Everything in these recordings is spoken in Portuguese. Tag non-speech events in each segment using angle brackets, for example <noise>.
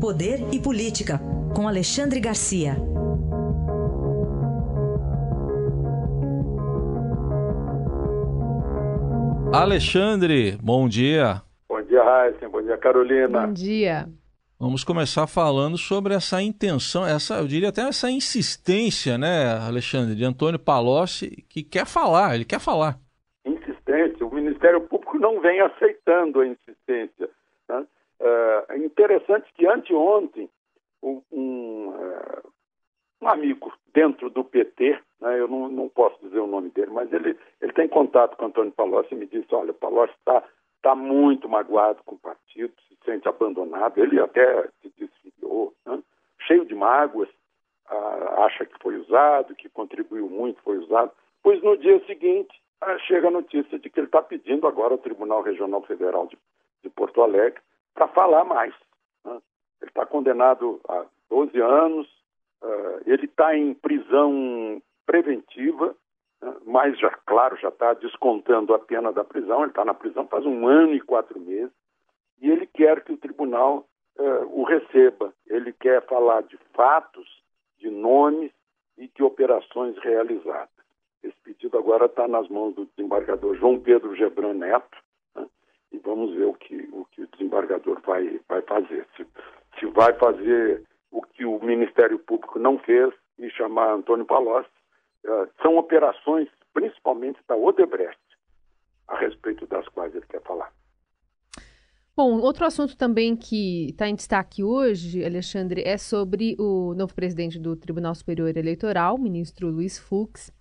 Poder e Política, com Alexandre Garcia. Alexandre, bom dia. Bom dia, Raíssa. Bom dia, Carolina. Bom dia. Vamos começar falando sobre essa intenção, essa, eu diria até essa insistência, né, Alexandre, de Antônio Palocci, que quer falar, ele quer falar. Insistência. O Ministério Público não vem aceitando a insistência. Né? É interessante que anteontem um, um, é, amigo dentro do PT, né, eu não, não, posso dizer o nome dele, mas ele, ele tem contato com Antônio Palocci e me disse, olha, Palocci está tá muito magoado com o partido, se sente abandonado, ele até se desfiliou, né, cheio de mágoas, ah, acha que foi usado, que contribuiu muito, foi usado, pois no dia seguinte ah, chega a notícia de que ele está pedindo agora ao Tribunal Regional Federal de, de Porto Alegre para falar mais. Né? Ele está condenado a 12 anos, uh, ele está em prisão preventiva, uh, mas já, claro, já está descontando a pena da prisão, ele está na prisão faz um ano e quatro meses, e ele quer que o tribunal uh, o receba. Ele quer falar de fatos, de nomes e de operações realizadas. Esse pedido agora está nas mãos do desembargador João Pedro Gebran Neto, e vamos ver o que o, que desembargador vai, vai fazer. Se, se vai fazer o que o Ministério Público não fez e chamar Antônio Palocci, uh, são operações principalmente da Odebrecht, a respeito das quais ele quer falar. Bom, outro assunto também que está em destaque hoje, Alexandre, é sobre o novo presidente do Tribunal Superior Eleitoral, ministro Luiz Fux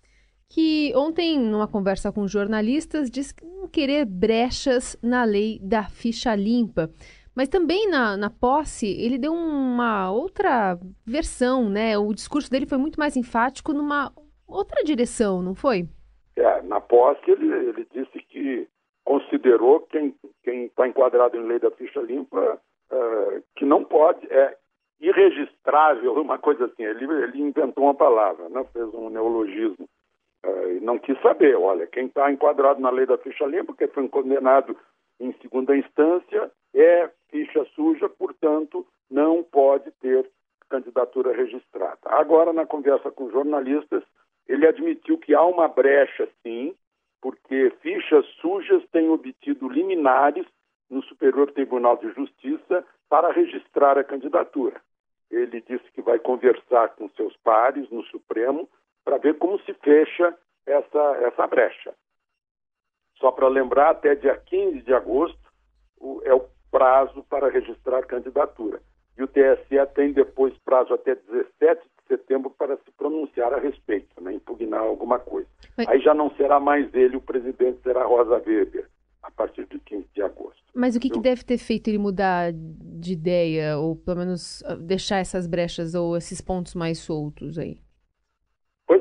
que ontem, numa conversa com jornalistas, disse não querer brechas na lei da ficha limpa. Mas também na, na posse, ele deu uma outra versão, né? O discurso dele foi muito mais enfático numa outra direção, não foi? É, na posse ele, ele disse que considerou quem está enquadrado em lei da ficha limpa uh, que não pode, é irregistrável, <laughs> uma coisa assim. Ele, ele inventou uma palavra, né? fez um neologismo Uh, não quis saber, olha, quem está enquadrado na lei da ficha limpa, que foi condenado em segunda instância, é ficha suja, portanto, não pode ter candidatura registrada. Agora, na conversa com jornalistas, ele admitiu que há uma brecha, sim, porque fichas sujas têm obtido liminares no Superior Tribunal de Justiça para registrar a candidatura. Ele disse que vai conversar com seus pares no Supremo para ver como se fecha essa, essa brecha. Só para lembrar, até dia 15 de agosto o, é o prazo para registrar candidatura. E o TSE tem depois prazo até 17 de setembro para se pronunciar a respeito, né, impugnar alguma coisa. Mas... Aí já não será mais ele, o presidente será Rosa Weber, a partir de 15 de agosto. Mas o que, que deve ter feito ele mudar de ideia, ou pelo menos ah, deixar essas brechas ou esses pontos mais soltos aí?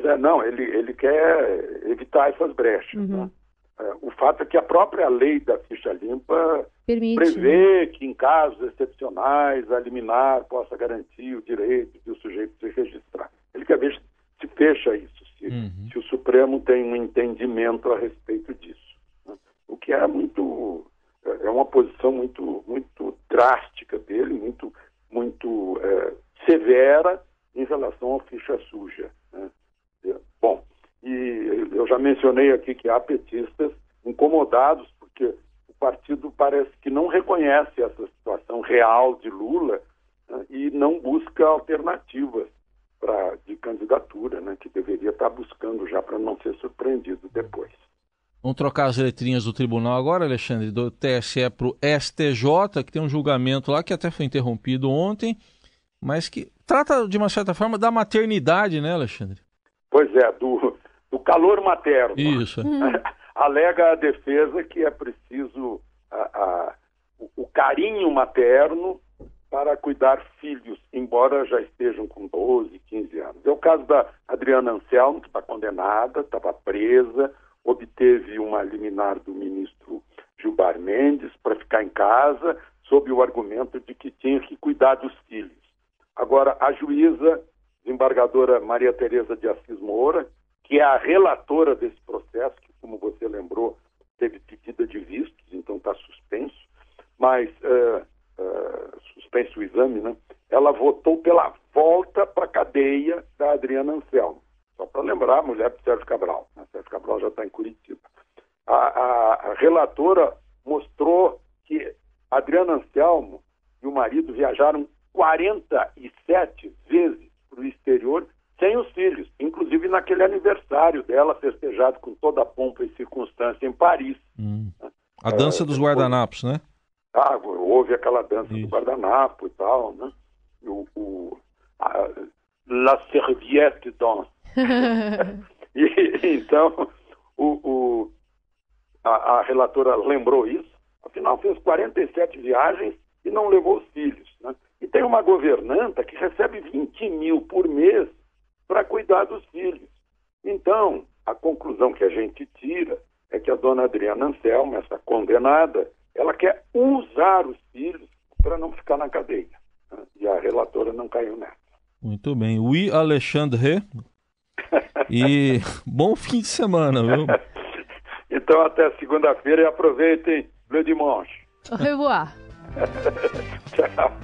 É, não, ele, ele quer evitar essas brechas. Uhum. Né? É, o fato é que a própria lei da ficha limpa Permite, prevê né? que em casos excepcionais a liminar possa garantir o direito do sujeito se registrar. Ele quer ver se fecha isso, se, uhum. se o Supremo tem um entendimento a respeito disso. Né? O que é muito é, é uma posição muito muito drástica dele, muito muito é, severa em relação à ficha suja. Eu já mencionei aqui que há petistas incomodados porque o partido parece que não reconhece essa situação real de Lula né, e não busca alternativas pra, de candidatura, né, que deveria estar buscando já para não ser surpreendido depois. Vamos trocar as letrinhas do tribunal agora, Alexandre, do TSE para o STJ, que tem um julgamento lá que até foi interrompido ontem, mas que trata, de uma certa forma, da maternidade, né, Alexandre? Pois é, do, do calor materno. Isso. <laughs> Alega a defesa que é preciso a, a, o, o carinho materno para cuidar filhos, embora já estejam com 12, 15 anos. É o caso da Adriana Anselmo, que está condenada, estava presa, obteve uma liminar do ministro Gilmar Mendes para ficar em casa, sob o argumento de que tinha que cuidar dos filhos. Agora, a juíza desembargadora Maria Tereza de Assis Moura, que é a relatora desse processo, que, como você lembrou, teve pedida de vistos, então está suspenso, mas uh, uh, suspenso o exame, né? Ela votou pela volta para a cadeia da Adriana Anselmo. Só para lembrar, a mulher do Sérgio Cabral. Né? Sérgio Cabral já está em Curitiba. A, a, a, relatora mostrou que Adriana Anselmo e o marido viajaram 47 vezes para o exterior sem os filhos, inclusive naquele aniversário dela, festejado com toda a pompa e circunstância em Paris. Hum. A dança é, dos guardanapos, né? Ah, houve aquela dança Isso. do guardanapo e tal, né? O, o a, La Serviette Danse. <laughs> e, então, o, o a, a, relatora lembrou isso, afinal fez 47 viagens e não levou os filhos. Né? E tem uma governanta que recebe 20 mil por mês para cuidar dos filhos. Então, a conclusão que a gente tira é que a dona Adriana Anselmo, essa condenada, ela quer usar os filhos para não ficar na cadeia. E a relatora não caiu nessa. Muito bem. Oui, Alexandre. E <laughs> bom fim de semana, viu? então, até segunda-feira e aproveitem le dimanche. Au revoir. <laughs> Tchau.